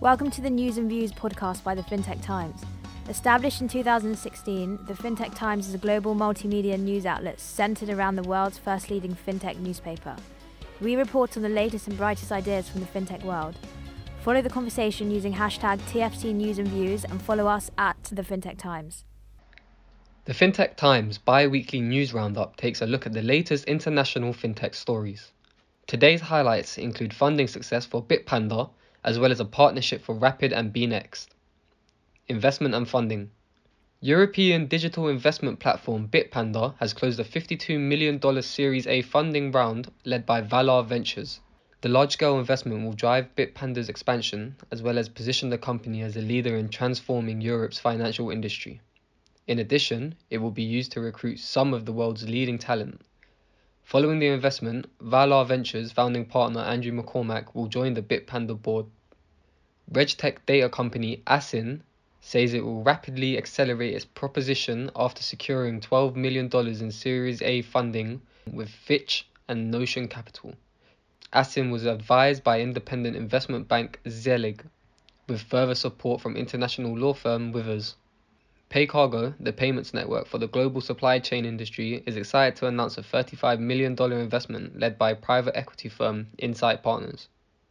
Welcome to the News and Views podcast by the FinTech Times. Established in 2016, the FinTech Times is a global multimedia news outlet centered around the world's first leading FinTech newspaper. We report on the latest and brightest ideas from the FinTech world. Follow the conversation using hashtag TFT News and Views and follow us at the FinTech Times. The FinTech Times bi weekly news roundup takes a look at the latest international FinTech stories. Today's highlights include funding success for Bitpanda, as well as a partnership for Rapyd and BNext. Investment and funding. European digital investment platform Bitpanda has closed a $52 million Series A funding round led by Valar Ventures. The large scale investment will drive Bitpanda's expansion as well as position the company as a leader in transforming Europe's financial industry. In addition, it will be used to recruit some of the world's leading talent. Following the investment, Valar Ventures founding partner Andrew McCormack will join the Bitpanda board. RegTech data company Acin says it will rapidly accelerate its proposition after securing $12 million in Series A funding with Fitch and Notion Capital. Acin was advised by independent investment bank Zelig, with further support from international law firm Withers. PayCargo, the payments network for the global supply chain industry, is excited to announce a $35 million investment led by private equity firm Insight Partners.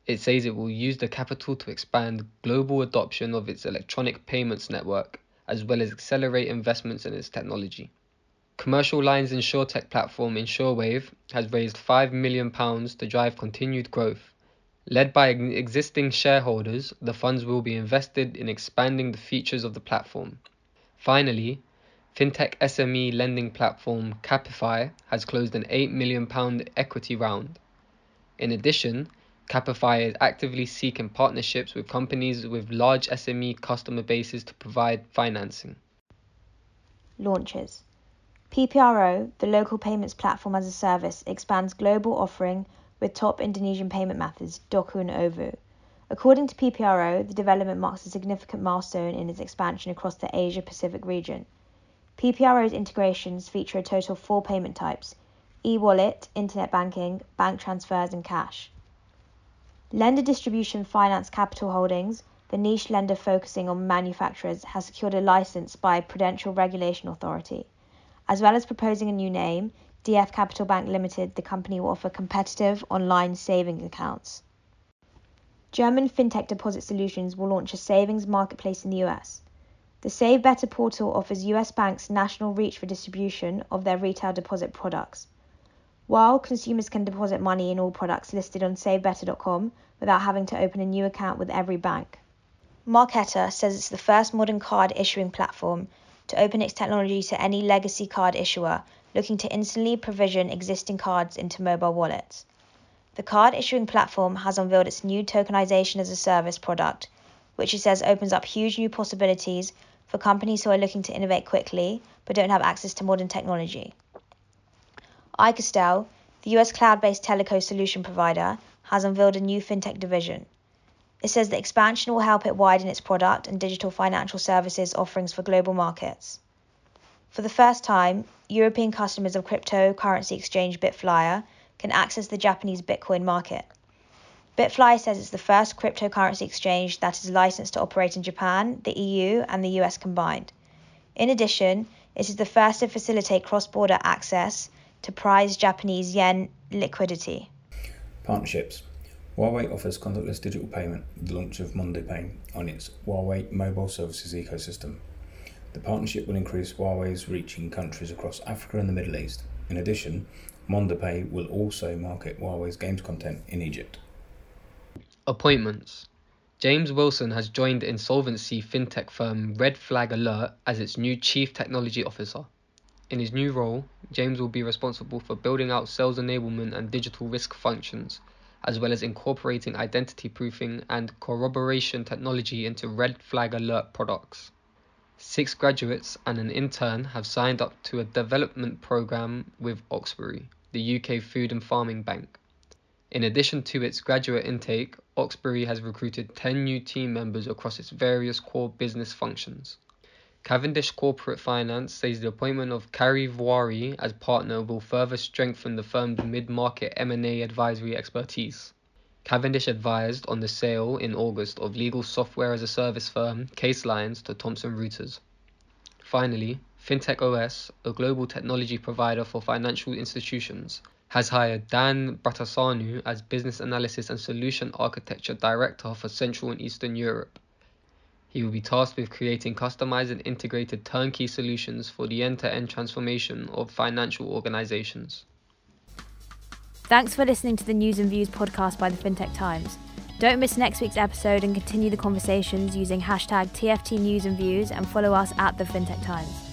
It says it will use the capital to expand global adoption of its electronic payments network, as well as accelerate investments in its technology. Commercial Lines insurtech platform Insurewave has raised £5 million to drive continued growth. Led by existing shareholders, the funds will be invested in expanding the features of the platform. Finally, fintech SME lending platform Capify has closed an £8 million equity round. In addition, Capify is actively seeking partnerships with companies with large SME customer bases to provide financing. Launches PPRO, the local payments platform as a service, expands global offering with top Indonesian payment methods, Doku and Ovo. According to PPRO, the development marks a significant milestone in its expansion across the Asia Pacific region. PPRO's integrations feature a total of four payment types e wallet, internet banking, bank transfers, and cash. Lender Distribution Finance Capital Holdings, the niche lender focusing on manufacturers, has secured a license by Prudential Regulation Authority. As well as proposing a new name, DF Capital Bank Limited, the company will offer competitive online savings accounts. German fintech deposit solutions will launch a savings marketplace in the US. The Save Better portal offers US banks national reach for distribution of their retail deposit products. While consumers can deposit money in all products listed on savebetter.com without having to open a new account with every bank. Marqeta says it's the first modern card issuing platform to open its technology to any legacy card issuer looking to instantly provision existing cards into mobile wallets. The card issuing platform has unveiled its new tokenization as a service product, which it says opens up huge new possibilities for companies who are looking to innovate quickly but don't have access to modern technology. iQSTEL, the US cloud based teleco solution provider, has unveiled a new fintech division. It says the expansion will help it widen its product and digital financial services offerings for global markets. For the first time, European customers of cryptocurrency exchange Bitflyer can access the Japanese Bitcoin market. Bitflyer says it's the first cryptocurrency exchange that is licensed to operate in Japan, the EU, and the US combined. In addition, it is the first to facilitate cross border access to prize Japanese yen liquidity. Partnerships Huawei offers contactless digital payment with the launch of MondiaPay on its Huawei mobile services ecosystem. The partnership will increase Huawei's reach in countries across Africa and the Middle East. In addition, MondiaPay will also market Huawei's games content in Egypt. Appointments James Wilson has joined insolvency fintech firm Red Flag Alert as its new Chief Technology Officer. In his new role, James will be responsible for building out sales enablement and digital risk functions, as well as incorporating identity proofing and corroboration technology into Red Flag Alert products. Six graduates and an intern have signed up to a development program with Oxbury the UK Food and Farming Bank. In addition to its graduate intake, Oxbury has recruited 10 new team members across its various core business functions. Cavendish Corporate Finance says the appointment of Kari Vwari as partner will further strengthen the firm's mid-market M&A advisory expertise. Cavendish advised on the sale in August of legal software as a service firm Caselines to Thomson Reuters. Finally, FinTech OS, a global technology provider for financial institutions, has hired Dan Bratasanu as Business Analysis and Solution Architecture Director for Central and Eastern Europe. He will be tasked with creating customized and integrated turnkey solutions for the end to end transformation of financial organizations. Thanks for listening to the News and Views podcast by the FinTech Times. Don't miss next week's episode and continue the conversations using hashtag TFT News and Views and follow us at the FinTech Times.